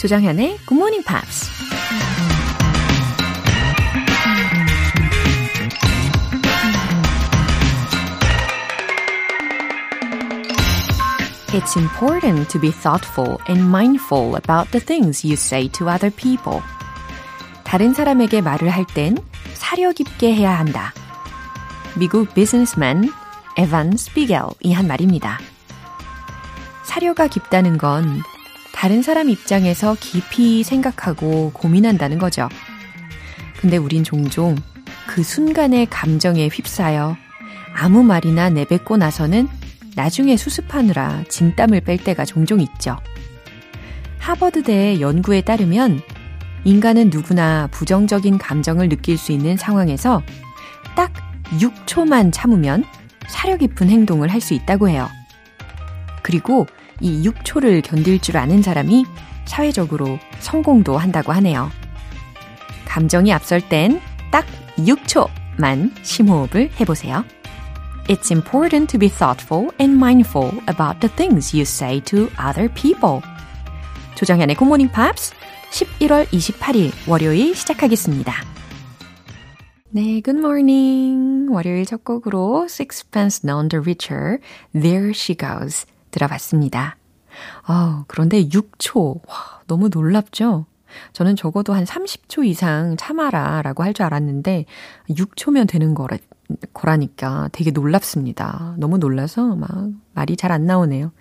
조정현의 Good Morning Pops. It's important to be thoughtful and mindful about the things you say to other people. 다른 사람에게 말을 할 땐 사려 깊게 해야 한다. 미국 비즈니스맨 에반 스피겔이 한 말입니다. 사려가 깊다는 건 다른 사람 입장에서 깊이 생각하고 고민한다는 거죠. 근데 우린 종종 그 순간의 감정에 휩싸여 아무 말이나 내뱉고 나서는 나중에 수습하느라 진땀을 뺄 때가 종종 있죠. 하버드대의 연구에 따르면 인간은 누구나 부정적인 감정을 느낄 수 있는 상황에서 딱 6초만 참으면 사려 깊은 행동을 할 수 있다고 해요. 그리고 이 6초를 견딜 줄 아는 사람이 사회적으로 성공도 한다고 하네요. 감정이 앞설 땐 딱 6초만 심호흡을 해보세요. It's important to be thoughtful and mindful about the things you say to other people. 조정현의 Morning Pops 11월 28일 월요일 시작하겠습니다. 네, good morning. 월요일 첫 곡으로 Sixpence None the Richer, There She Goes 들어봤습니다. 아, 그런데 6초. 와, 너무 놀랍죠? 저는 적어도 한 30초 이상 참아라 라고 할 줄 알았는데 6초면 되는 거라, 거라니까 되게 놀랍습니다. 너무 놀라서 막 말이 잘 안 나오네요.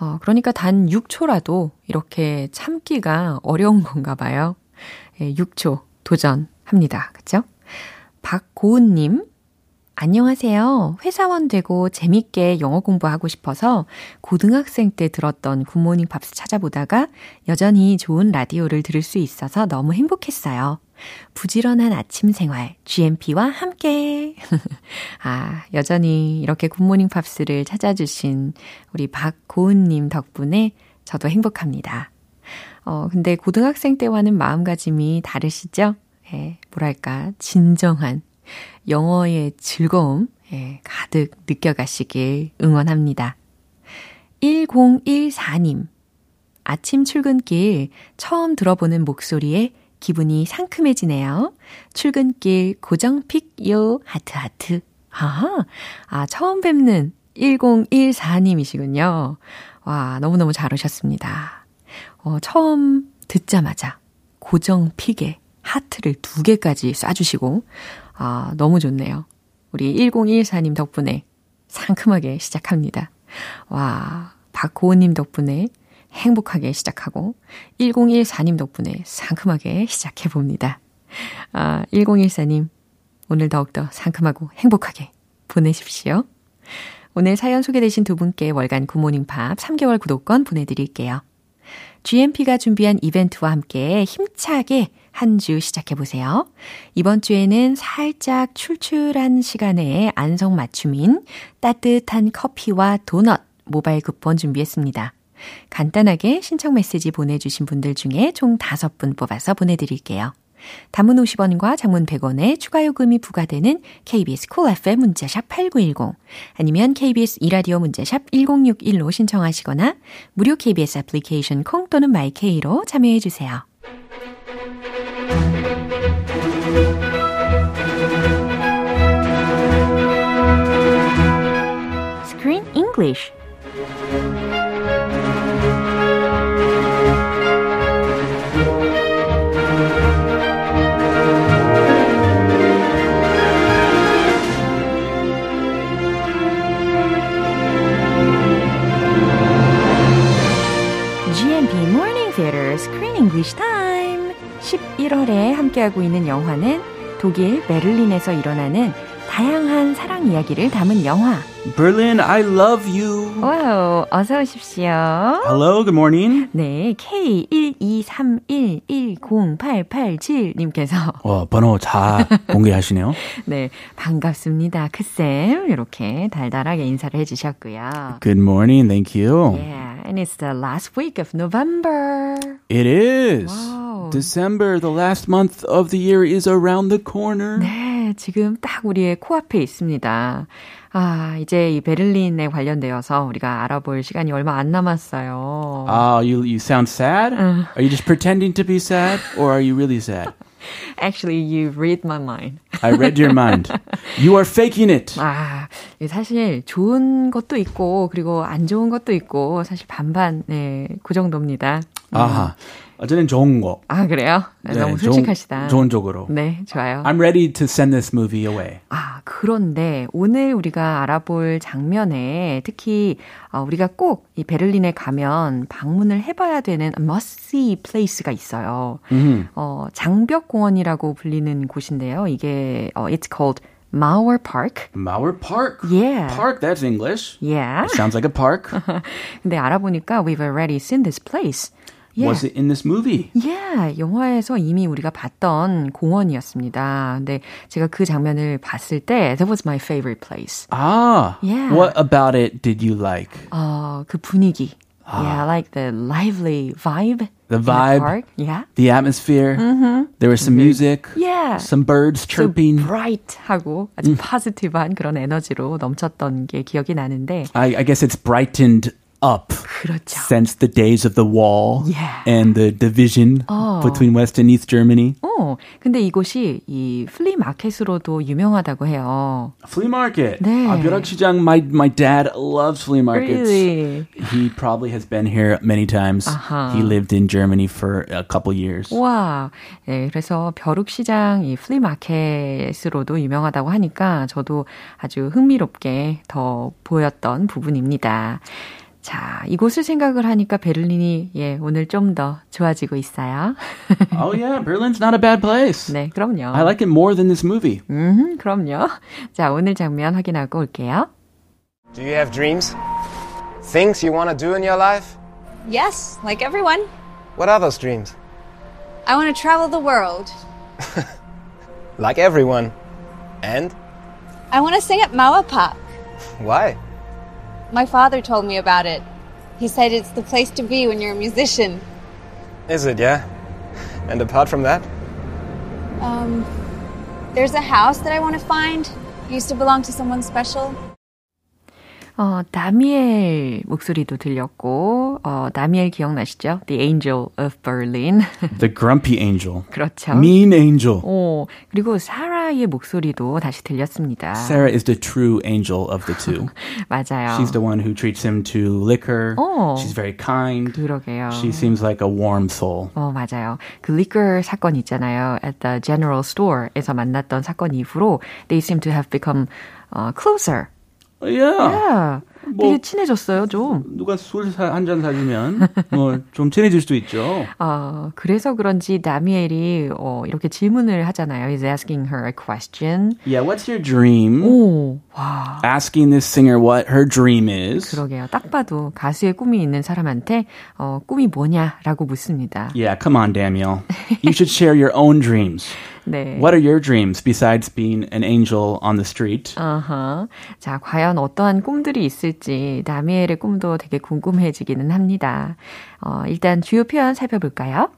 어, 그러니까 단 6초라도 이렇게 참기가 어려운 건가 봐요. 예, 6초 도전합니다. 그쵸? 박고은님, 안녕하세요. 회사원 되고 재밌게 영어 공부하고 싶어서 고등학생 때 들었던 Good Morning Pops 찾아보다가 여전히 좋은 라디오를 들을 수 있어서 너무 행복했어요. 부지런한 아침 생활, GMP와 함께. 아, 여전히 이렇게 Good Morning Pops를 찾아주신 우리 박고은님 덕분에 저도 행복합니다. 어, 근데 고등학생 때와는 마음가짐이 다르시죠? 예, 뭐랄까, 진정한 영어의 즐거움 예, 가득 느껴가시길 응원합니다. 1014님. 아침 출근길 처음 들어보는 목소리에 기분이 상큼해지네요. 출근길 고정픽요 하트 하트. 아하. 아, 처음 뵙는 1014님이시군요. 와, 너무너무 잘 오셨습니다. 어, 처음 듣자마자 고정픽에 하트를 두 개까지 쏴주시고, 아, 너무 좋네요. 우리 1014님 덕분에 상큼하게 시작합니다. 와, 박고은님 덕분에 행복하게 시작하고 1014님 덕분에 상큼하게 시작해 봅니다. 아, 1014님, 오늘 더욱더 상큼하고 행복하게 보내십시오. 오늘 사연 소개되신 두 분께 월간 굿모닝 팝 3개월 구독권 보내드릴게요. GMP가 준비한 이벤트와 함께 힘차게 한 주 시작해 보세요. 이번 주에는 살짝 출출한 시간에 안성 맞춤인 따뜻한 커피와 도넛 모바일 쿠폰 준비했습니다. 간단하게 신청 메시지 보내주신 분들 중에 총 5분 뽑아서 보내드릴게요. 단문 50원과 장문 100원의 추가 요금이 부과되는 KBS 콜 cool FM 문자샵 8910 아니면 KBS 이라디오 문자샵 1061로 신청하시거나 무료 KBS 애플리케이션 콩 또는 마이케이로 참여해 주세요. Screen English English Time! 11월에 함께하고 있는 영화는 독일 베를린에서 일어나는 다양한 사랑 이야기를 담은 영화. Berlin, I love you. 와우, 어서 오십시오. Hello, good morning. 네, K123110887님께서. 와, 번호 다 공개하시네요. 네, 반갑습니다. 크쌤. 이렇게 달달하게 인사를 해주셨고요. Good morning, thank you. Yeah, and it's the last week of November. It is. Wow. December, the last month of the year is around the corner. 네. 네, 지금 딱 우리의 코앞에 있습니다. 아, 이제 이 베를린에 관련되어서 우리가 알아볼 시간이 얼마 안 남았어요. Ah, you you sound sad? Are you just pretending to be sad or are you really sad? Actually, you read my mind. I read your mind. You are faking it. 아, 사실 좋은 것도 있고, 그리고 안 좋은 것도 있고, 사실 반반, 네, 그 정도입니다. 아하. 어제는 좋은 거. 아, 그래요? 네, 너무 좋은- 솔직하시다. 좋은 쪽으로. 네, 좋아요. I'm ready to send this movie away. 아, 그런데 오늘 우리가 알아볼 장면에 특히 어, 우리가 꼭 이 베를린에 가면 방문을 해봐야 되는 must see place가 있어요. 어, 장벽 공원이라고 불리는 곳인데요. 이게 어, it's called Mauer Park. Mauer Park. Yeah. Park, that's English. Yeah. Sounds like a park. 근데 알아보니까 we've already seen this place. Yeah. Was it in this movie? Yeah, 영화에서 이미 우리가 봤던 공원이었습니다. 근데 제가 그 장면을 봤을 때 that was my favorite place. Ah. Yeah. What about it did you like? 어, 그 분위기. Yeah, I like the lively vibe. The in vibe. park. Yeah. The atmosphere. There was some music. Yeah. Some birds So chirping. bright하고 아주 positive한 그런 에너지로 넘쳤던 게 기억이 나는데 I, I guess it's brightened up 그렇죠. since the days of the wall Yeah. and the division Oh. between West and East Germany. 어, 근데 이곳이 이 플리 마켓으로도 유명하다고 해요. Flea market. 네. 아, 벼락시장. My my dad loves flea markets. Really? He probably has been here many times. 아하. He lived in Germany for a couple years. 와, 네, 그래서 벼룩시장 이 플리 마켓으로도 유명하다고 하니까 저도 아주 흥미롭게 더 보였던 부분입니다. 자, 이곳을 생각을 하니까 베를린이 예, 오늘 좀 더 좋아지고 있어요. oh yeah, Berlin's not a bad place. 네, 그럼요. I like it more than this movie. 음, 그럼요. 자, 오늘 장면 확인하고 올게요. Do you have dreams? Things you want to do in your life? Yes, like everyone. What are those dreams? I want to travel the world. Like everyone. And? I want to sing at Maua Park. Why? My father told me about it. He said it's the place to be when you're a musician. Is it, yeah? And apart from that? Um, there's a house that I want to find. It used to belong to someone special. 어, 다미엘 목소리도 들렸고, 어, 다미엘 기억나시죠? The Angel of Berlin. The grumpy angel. 그렇죠. Mean angel. 오, 그리고 사라의 목소리도 다시 들렸습니다. Sarah is the true angel of the two. 맞아요. She's the one who treats him to liquor. Oh. She's very kind. 그러게요. She seems like a warm soul. 어, 맞아요. 그 liquor 사건 있잖아요. At the general store에서 만났던 사건 이후로 they seem to have become uh, closer. Yeah. Yeah. 뭐- 되게 친해졌어요, 좀. 누가 술 한 잔 사주면 뭐 좀 친해질 수도 있죠. 어, 그래서 그런지 다미엘이 어, 이렇게 질문을 하잖아요. He's asking her a question. Yeah, what's your dream? 오, 와. Asking this singer what her dream is. 그러게요. 딱 봐도 가수의 꿈이 있는 사람한테 어, 꿈이 뭐냐라고 묻습니다. Yeah, come on, Daniel. You should share your own dreams. 네. What are your dreams besides being an angel on the street? 아하. 자, 과연 어떠한 꿈들이 있을지 다미엘의 꿈도 되게 궁금해지기는 합니다. 어, 일단 주요 표현 살펴볼까요?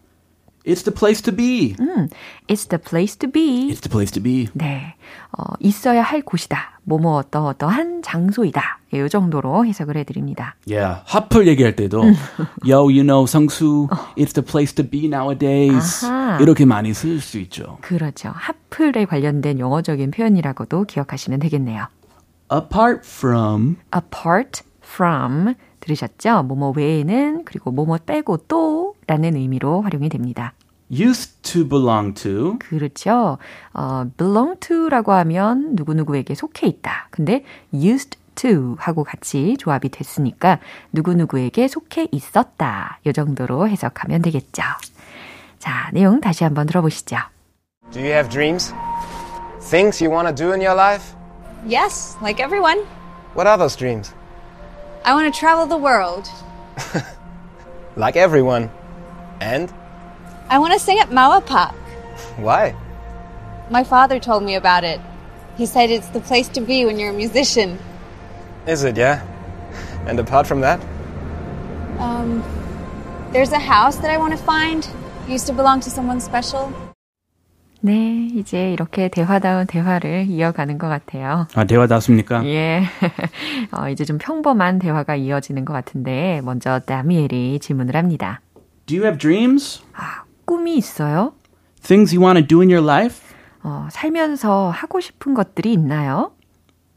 It's the place to be. 음, It's the place to be. It's the place to be. 네, 어, 있어야 할 곳이다. 뭐뭐 어떠 어떠한 장소이다. 이 정도로 해석을 해드립니다. Yeah, 하플 얘기할 때도 Yo, you know, 성수, it's the place to be nowadays. 아하. 이렇게 많이 쓸 수 있죠. 그렇죠. 하플에 관련된 영어적인 표현이라고도 기억하시면 되겠네요. Apart from apart from 들으셨죠? 뭐뭐 외에는 그리고 뭐뭐 빼고 또 라는 의미로 활용이 됩니다. used to belong to 그렇죠. 어, belong to라고 하면 누구누구에게 속해 있다. 근데 used to 하고 같이 조합이 됐으니까 누구누구에게 속해 있었다. 이 정도로 해석하면 되겠죠. 자, 내용 다시 한번 들어보시죠. Do you have dreams? Things you want to do in your life? Yes, like everyone. What are those dreams? I want to travel the world. Like everyone. And? I want to sing at Maua Park. Why? My father told me about it. He said it's the place to be when you're a musician. Is it, yeah? And apart from that? Um, there's a house that I want to find. It used to belong to someone special. 네, 이제 이렇게 대화다운 대화를 이어가는 것 같아요. 아, 대화 닿습니까? 예. 어, 이제 좀 평범한 대화가 이어지는 것 같은데, 먼저 다미엘이 질문을 합니다. Do you have dreams? 아, 꿈이 있어요? Things you want to do in your life? 어, 살면서 하고 싶은 것들이 있나요?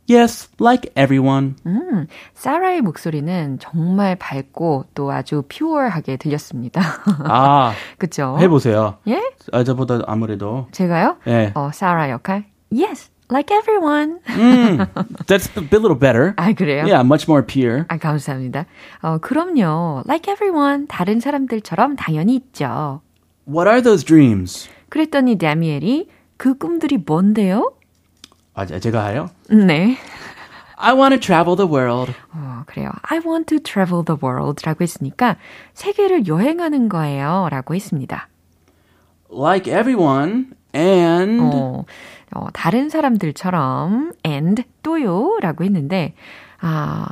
Yes, like everyone. 음, 사라의 목소리는 정말 밝고 또 아주 퓨어하게 들렸습니다. 아, 그쵸? 해보세요. 예? 아, 저보다 아무래도. 제가요? 예. 어, 사라 역할? Yes, like everyone. Mm, that's a little better. 아, 그래요? Yeah, much more pure. 아, 감사합니다. 어, 그럼요. Like everyone. 다른 사람들처럼 당연히 있죠. What are those dreams? 그랬더니 다미엘이 그 꿈들이 뭔데요? 아, 제- 제가 해요? 네. I want to travel the world. 어, 그래요. I want to travel the world 라고 했으니까 세계를 여행하는 거예요. 라고 했습니다. Like everyone. And 어, 어, 다른 사람들처럼 and 또요 라고 했는데 아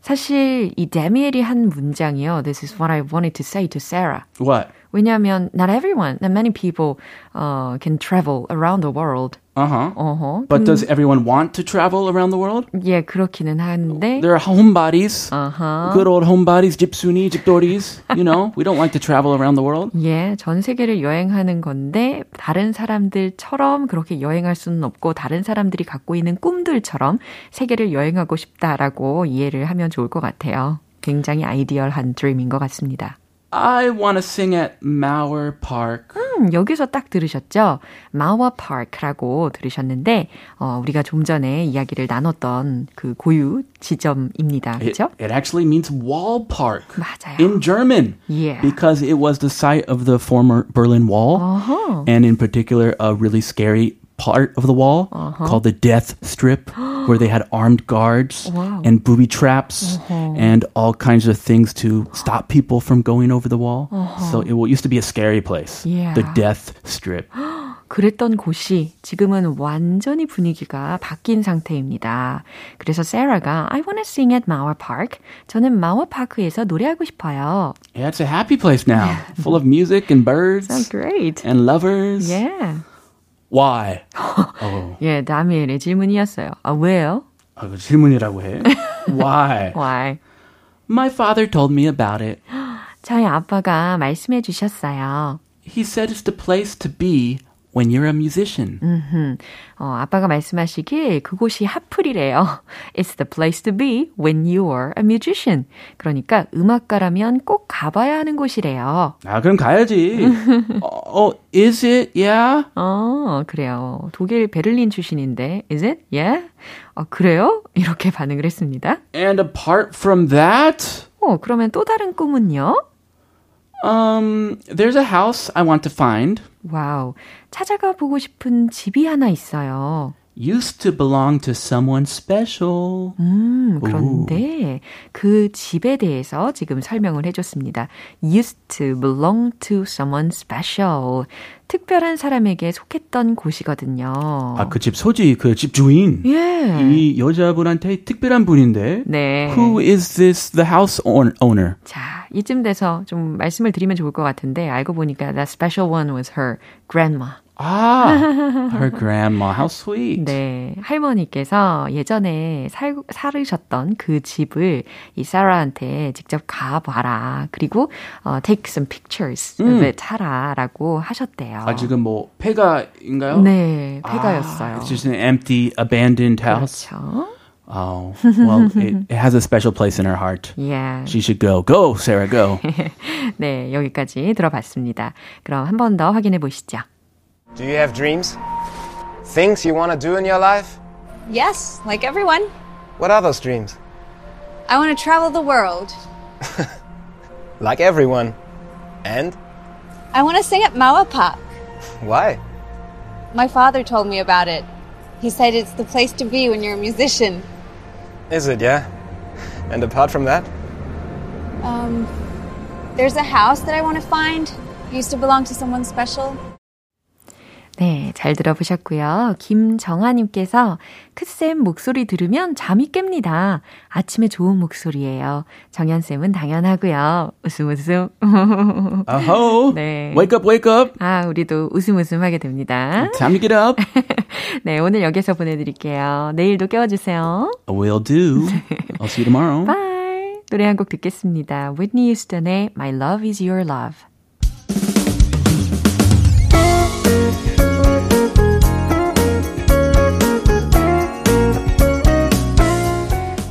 사실 이 데미엘이 한 문장이요. This is what I wanted to say to Sarah. what? 왜냐하면 not everyone, not many people uh, can travel around the world. Uh-huh. 어허. But does everyone want to travel around the world? 예, 그렇기는 한데. There are homebodies. 어허. Good old homebodies, 집순이, 집돌이s. You know, we don't like to travel around the world. 예, 전 세계를 여행하는 건데 다른 사람들처럼 그렇게 여행할 수는 없고 다른 사람들이 갖고 있는 꿈들처럼 세계를 여행하고 싶다라고 이해를 하면 좋을 것 같아요. 굉장히 아이디얼한 드림인 것 같습니다. I want to sing at Mauer Park. 음, 여기서 딱 들으셨죠? 마와 파크라고 들으셨는데 어, 우리가 좀 전에 이야기를 나눴던 그 고유 지점입니다. It, 그렇죠? it actually means wall park 맞아요. in German. Yeah. Because it was the site of the former Berlin Wall. 어허. And in particular, a really scary part of the wall called the Death Strip, where they had armed guards Wow. and booby traps and all kinds of things to stop people from going over the wall. So it wa- used to be a scary place, Yeah. the Death Strip. 그랬던 곳이 지금은 완전히 분위기가 바뀐 상태입니다. 그래서 세라가 I wanna sing at Mauer Park. 저는 마워 파크에서 노래하고 싶어요. Yeah, it's a happy place now, full of music and birds Sounds great. and lovers. Yeah. Why? 어, 예, 다미엘의 질문이었어요. 아, 왜요? 아, 그 질문이라고 해. Why? Why? My father told me about it. 저희 아빠가 말씀해 주셨어요. He said it's the place to be when you're a musician. 음, 어, 아빠가 말씀하시길 그곳이 하플이래요. It's the place to be when you're a musician. 그러니까 음악가라면 꼭 가봐야 하는 곳이래요. 아, 그럼 가야지. 어, 어, is it? Yeah? 어, 그래요. 독일 베를린 출신인데, is it? Yeah? 어, 그래요? 이렇게 반응을 했습니다. And apart from that, 어, 그러면 또 다른 꿈은요? Um, there's a house I want to find. 와우. 찾아가 보고 싶은 집이 하나 있어요. Used to belong to someone special. 음, 그런데 그 집에 대해서 지금 설명을 해줬습니다. used to belong to someone special. 특별한 사람에게 속했던 곳이거든요. 아, 그 집 소지, 그 집 주인. 예. 이 여자분한테 특별한 분인데. 네. Who is this, the house own- owner? 자, 이쯤 돼서 좀 말씀을 드리면 좋을 것 같은데 알고 보니까 that special one was her grandma. Ah, her grandma. How sweet. 네, 할머니께서 예전에 살, 살으셨던 그 집을 이 사라한테 직접 가봐라. 그리고 어, take some pictures of it 하라라고 하셨대요. 아, 지금 뭐, 폐가인가요? 네, 아, 폐가였어요. it's just an empty, abandoned house. 그렇죠. Oh, well, it, it has a special place in her heart. Yeah. She should go. Go, Sarah, go. 네, 여기까지 들어봤습니다. 그럼 한 번 더 확인해 보시죠. Do you have dreams? Things you want to do in your life? Yes, like everyone. What are those dreams? I want to travel the world. Like everyone. And? I want to sing at Mauapak. Why? My father told me about it. He said it's the place to be when you're a musician. Is it, yeah? And apart from that? Um, there's a house that I want to find. It used to belong to someone special. 네, 잘 들어보셨고요. 김정아님께서 크쌤 목소리 들으면 잠이 깹니다. 아침에 좋은 목소리예요. 정연쌤은 당연하고요. 웃음 웃음. 아호. 네. Wake up, wake up. 아, 우리도 웃음 웃음 하게 됩니다. Time to get up. 네, 오늘 여기서 보내드릴게요. 내일도 깨워주세요. Will do. I'll see you tomorrow. Bye. 노래 한 곡 듣겠습니다. Whitney Houston의 My Love Is Your Love.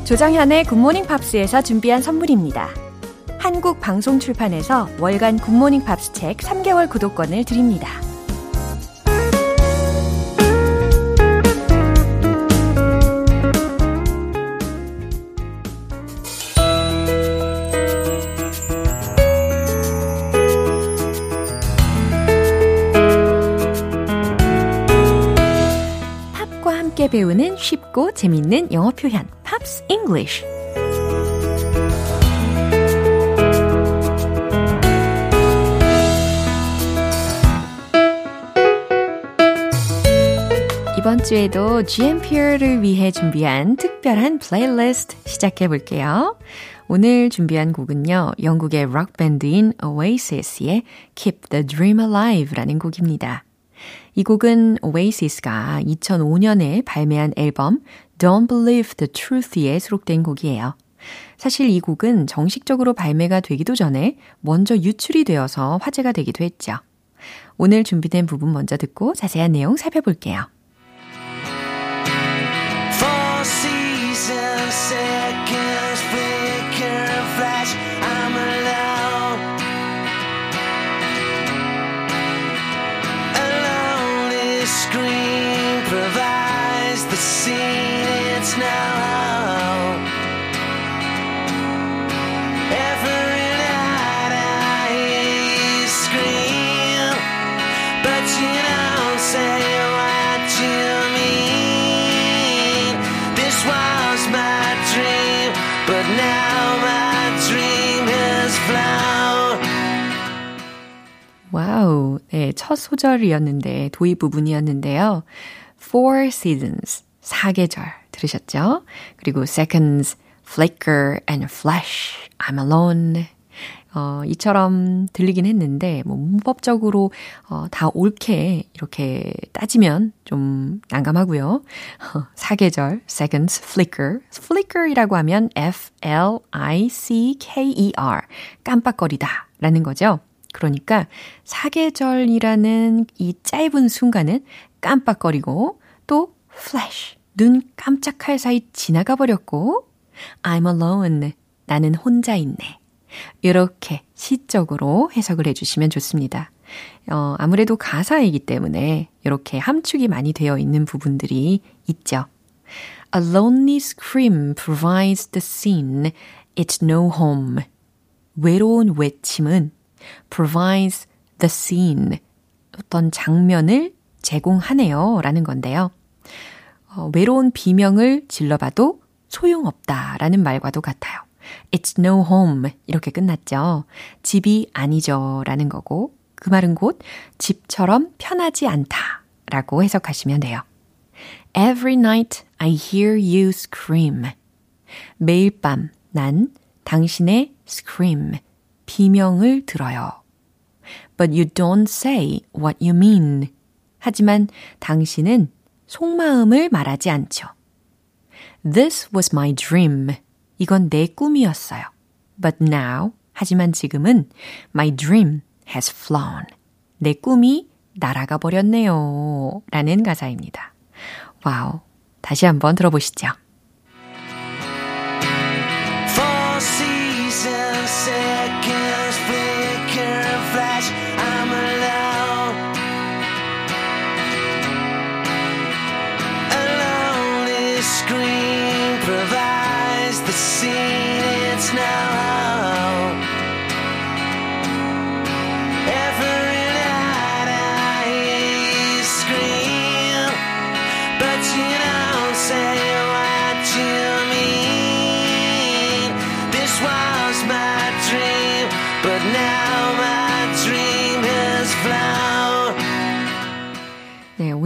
조정현의 Good Morning Pops에서 준비한 선물입니다. 한국 방송 출판에서 월간 Good Morning Pops 책 3개월 구독권을 드립니다. 팝과 함께 배우는 쉽고 재밌는 영어 표현 Pops English. 이번 주에도 GMP를 위해 준비한 특별한 플레이리스트 시작해 볼게요. 오늘 준비한 곡은요, 영국의 록밴드인 Oasis의 Keep the Dream Alive라는 곡입니다. 이 곡은 Oasis가 2005년에 발매한 앨범 Don't Believe the Truth에 수록된 곡이에요. 사실 이 곡은 정식적으로 발매가 되기도 전에 먼저 유출이 되어서 화제가 되기도 했죠. 오늘 준비된 부분 먼저 듣고 자세한 내용 살펴볼게요. 첫 소절이었는데, 도입 부분이었는데요. Four seasons. 사계절. 들으셨죠? 그리고 seconds, flicker and flash. I'm alone. 어, 이처럼 들리긴 했는데, 뭐, 문법적으로, 어, 다 옳게 이렇게 따지면 좀 난감하고요. 사계절, seconds, flicker. flicker이라고 하면 F-L-I-C-K-E-R. 깜빡거리다. 라는 거죠. 그러니까 사계절이라는 이 짧은 순간은 깜빡거리고 또 flash 눈 깜짝할 사이 지나가 버렸고 I'm alone 나는 혼자 있네. 이렇게 시적으로 해석을 해주시면 좋습니다. 어, 아무래도 가사이기 때문에 이렇게 함축이 많이 되어 있는 부분들이 있죠. A lonely scream provides the scene. It's no home. 외로운 외침은 provides the scene. 어떤 장면을 제공하네요. 라는 건데요. 어, 외로운 비명을 질러봐도 소용없다. 라는 말과도 같아요. It's no home. 이렇게 끝났죠. 집이 아니죠. 라는 거고, 그 말은 곧 집처럼 편하지 않다. 라고 해석하시면 돼요. Every night I hear you scream. 매일 밤 난 당신의 scream, 비명을 들어요. But you don't say what you mean. 하지만 당신은 속마음을 말하지 않죠. This was my dream. 이건 내 꿈이었어요. But now, 하지만 지금은 my dream has flown. 내 꿈이 날아가 버렸네요. 라는 가사입니다. 와우. 다시 한번 들어보시죠.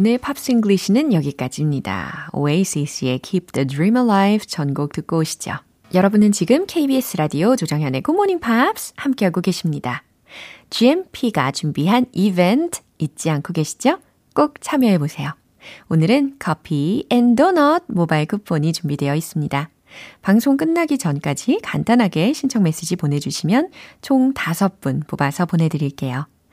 오늘 Pops English는 여기까지입니다. Oasis의 Keep the Dream Alive 전곡 듣고 오시죠. 여러분은 지금 KBS 라디오 조정현의 Good Morning Pops 함께하고 계십니다. GMP가 준비한 이벤트 잊지 않고 계시죠? 꼭 참여해보세요. 오늘은 커피 and 도넛 모바일 쿠폰이 준비되어 있습니다. 방송 끝나기 전까지 간단하게 신청 메시지 보내주시면 총 5분 뽑아서 보내드릴게요.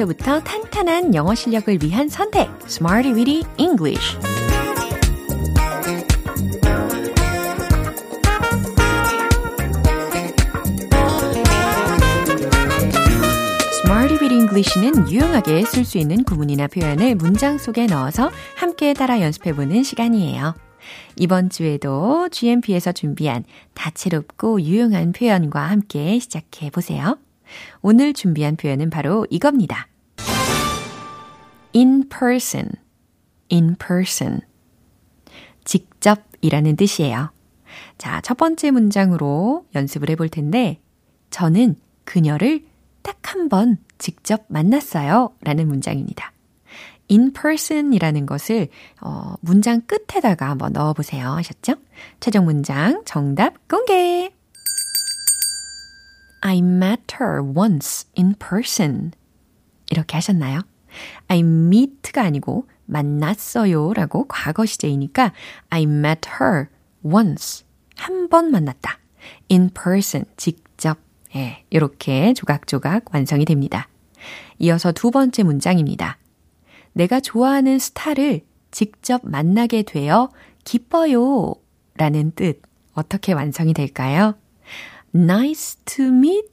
기초부터 탄탄한 영어 실력을 위한 선택 Smarty Weedy English English는 유용하게 쓸 수 있는 구문이나 표현을 문장 속에 넣어서 함께 따라 연습해보는 시간이에요. 이번 주에도 GMP에서 준비한 다채롭고 유용한 표현과 함께 시작해 보세요. 오늘 준비한 표현은 바로 이겁니다. In person, in person. 직접이라는 뜻이에요. 자, 첫 번째 문장으로 연습을 해볼 텐데, 저는 그녀를 딱 한 번 직접 만났어요. 라는 문장입니다. in person 이라는 것을, 어, 문장 끝에다가 한번 넣어보세요. 하셨죠? 최종 문장 정답 공개! I met her once in person. 이렇게 하셨나요? I meet가 아니고 만났어요 라고 과거 시제이니까 I met her once. 한 번 만났다. in person. 직접. 예, 이렇게 조각조각 완성이 됩니다. 이어서 두 번째 문장입니다. 내가 좋아하는 스타를 직접 만나게 되어 기뻐요. 라는 뜻. 어떻게 완성이 될까요? nice to meet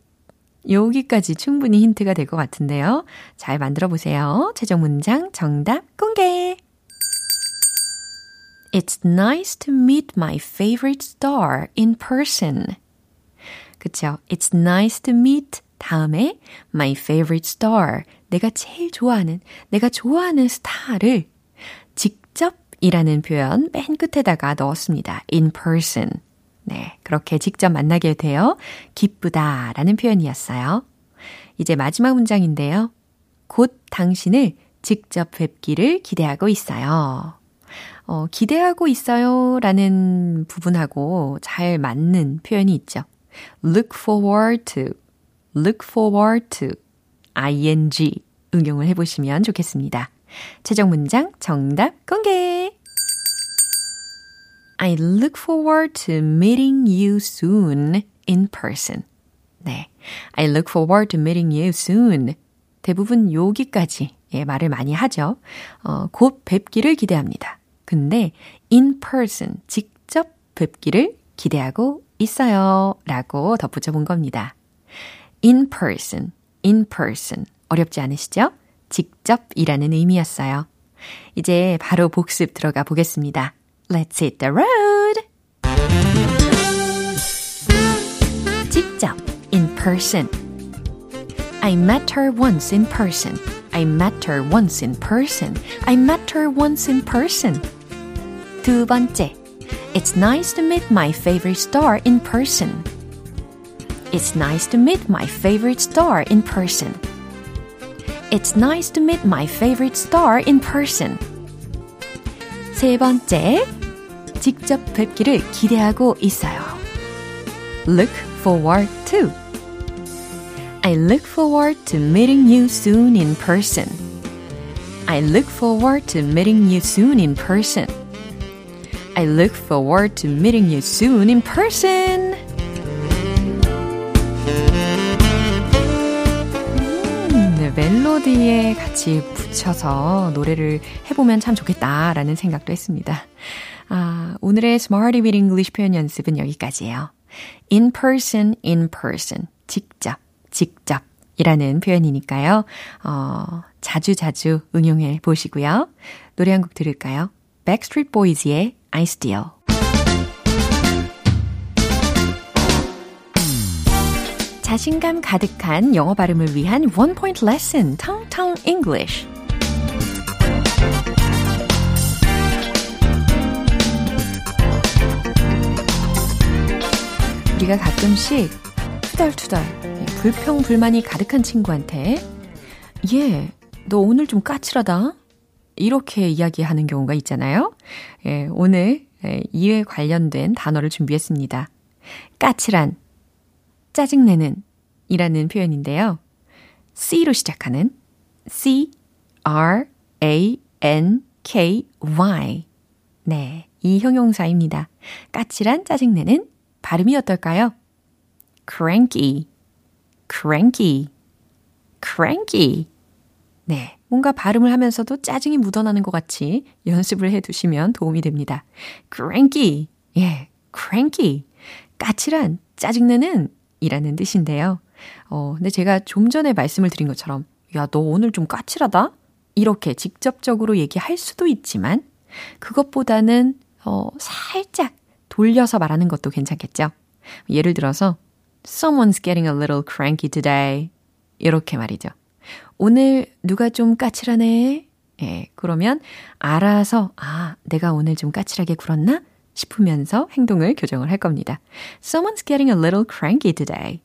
여기까지 충분히 힌트가 될 것 같은데요. 잘 만들어 보세요. 최종 문장 정답 공개. It's nice to meet my favorite star in person. 그쵸? It's nice to meet 다음에 my favorite star. 내가 제일 좋아하는, 내가 좋아하는 스타를 직접이라는 표현 맨 끝에다가 넣었습니다. in person. 네, 그렇게 직접 만나게 되어 기쁘다 라는 표현이었어요. 이제 마지막 문장인데요. 곧 당신을 직접 뵙기를 기대하고 있어요. 어, 기대하고 있어요 라는 부분하고 잘 맞는 표현이 있죠. look forward to, look forward to, ing 응용을 해보시면 좋겠습니다. 최종 문장 정답 공개! I look forward to meeting you soon in person. 네. I look forward to meeting you soon. 대부분 여기까지 예, 말을 많이 하죠. 어, 곧 뵙기를 기대합니다. 근데 in person, 직접 뵙기를 기대하고 있어요. 라고 덧붙여 본 겁니다. in person, in person. 어렵지 않으시죠? 직접이라는 의미였어요. 이제 바로 복습 들어가 보겠습니다. Let's hit the road. 직접 in person. I met her once in person. I met her once in person. I met her once in person. 두 번째. It's nice to meet my favorite star in person. It's nice to meet my favorite star in person. It's nice to meet my favorite star in person. 세 번째. 직접 뵙기를 기대하고 있어요. Look forward to. I look forward to meeting you soon in person. I look forward to meeting you soon in person. I look forward to meeting you soon in person. 음, 네, 멜로디에 같이 붙여서 노래를 해보면 참 좋겠다라는 생각도 했습니다. 아, 오늘의 Smarty with English 표현 연습은 여기까지예요. In person, in person. 직접, 직접. 이라는 표현이니까요. 어, 자주 자주 응용해 보시고요. 노래 한 곡 들을까요? Backstreet Boys의 I Still. 자신감 가득한 영어 발음을 위한 원 포인트 레슨, 텅텅 English. 우리가 가끔씩 투덜투덜 불평 불만이 가득한 친구한테 예, 너 오늘 좀 까칠하다. 이렇게 이야기하는 경우가 있잖아요. 예, 오늘 예, 이에 관련된 단어를 준비했습니다. 까칠한, 짜증내는 이라는 표현인데요. C로 시작하는 C, R, A, N, K, Y. 네, 이 형용사입니다. 까칠한, 짜증내는 발음이 어떨까요? cranky, cranky, cranky. 네. 뭔가 발음을 하면서도 짜증이 묻어나는 것 같이 연습을 해 두시면 도움이 됩니다. cranky. 예, cranky. 까칠한, 짜증내는 이라는 뜻인데요. 어, 근데 제가 좀 전에 말씀을 드린 것처럼, 야, 너 오늘 좀 까칠하다? 이렇게 직접적으로 얘기할 수도 있지만, 그것보다는, 어, 살짝 돌려서 말하는 것도 괜찮겠죠? 예를 들어서, Someone's getting a little cranky today. 이렇게 말이죠. 오늘 누가 좀 까칠하네? 예, 그러면 알아서, 아, 내가 오늘 좀 까칠하게 굴었나? 싶으면서 행동을 교정을 할 겁니다. Someone's getting a little cranky today.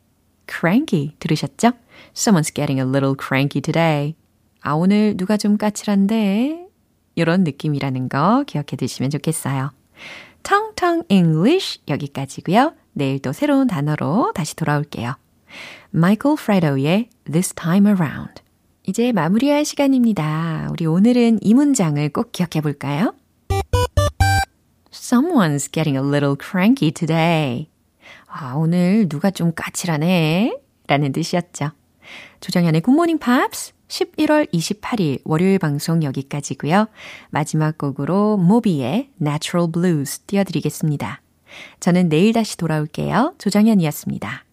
cranky 들으셨죠? Someone's getting a little cranky today. 아, 오늘 누가 좀 까칠한데? 이런 느낌이라는 거 기억해 두시면 좋겠어요. 텅텅 English 여기까지고요. 내일 또 새로운 단어로 다시 돌아올게요. 마이클 프라이도의 This Time Around. 이제 마무리할 시간입니다. 우리 오늘은 이 문장을 꼭 기억해 볼까요? Someone's getting a little cranky today. 아, 오늘 누가 좀 까칠하네. 라는 뜻이었죠. 조정현의 굿모닝 팝스 11월 28일 월요일 방송 여기까지고요. 마지막 곡으로 모비의 Natural Blues 띄워드리겠습니다. 저는 내일 다시 돌아올게요. 조정현이었습니다.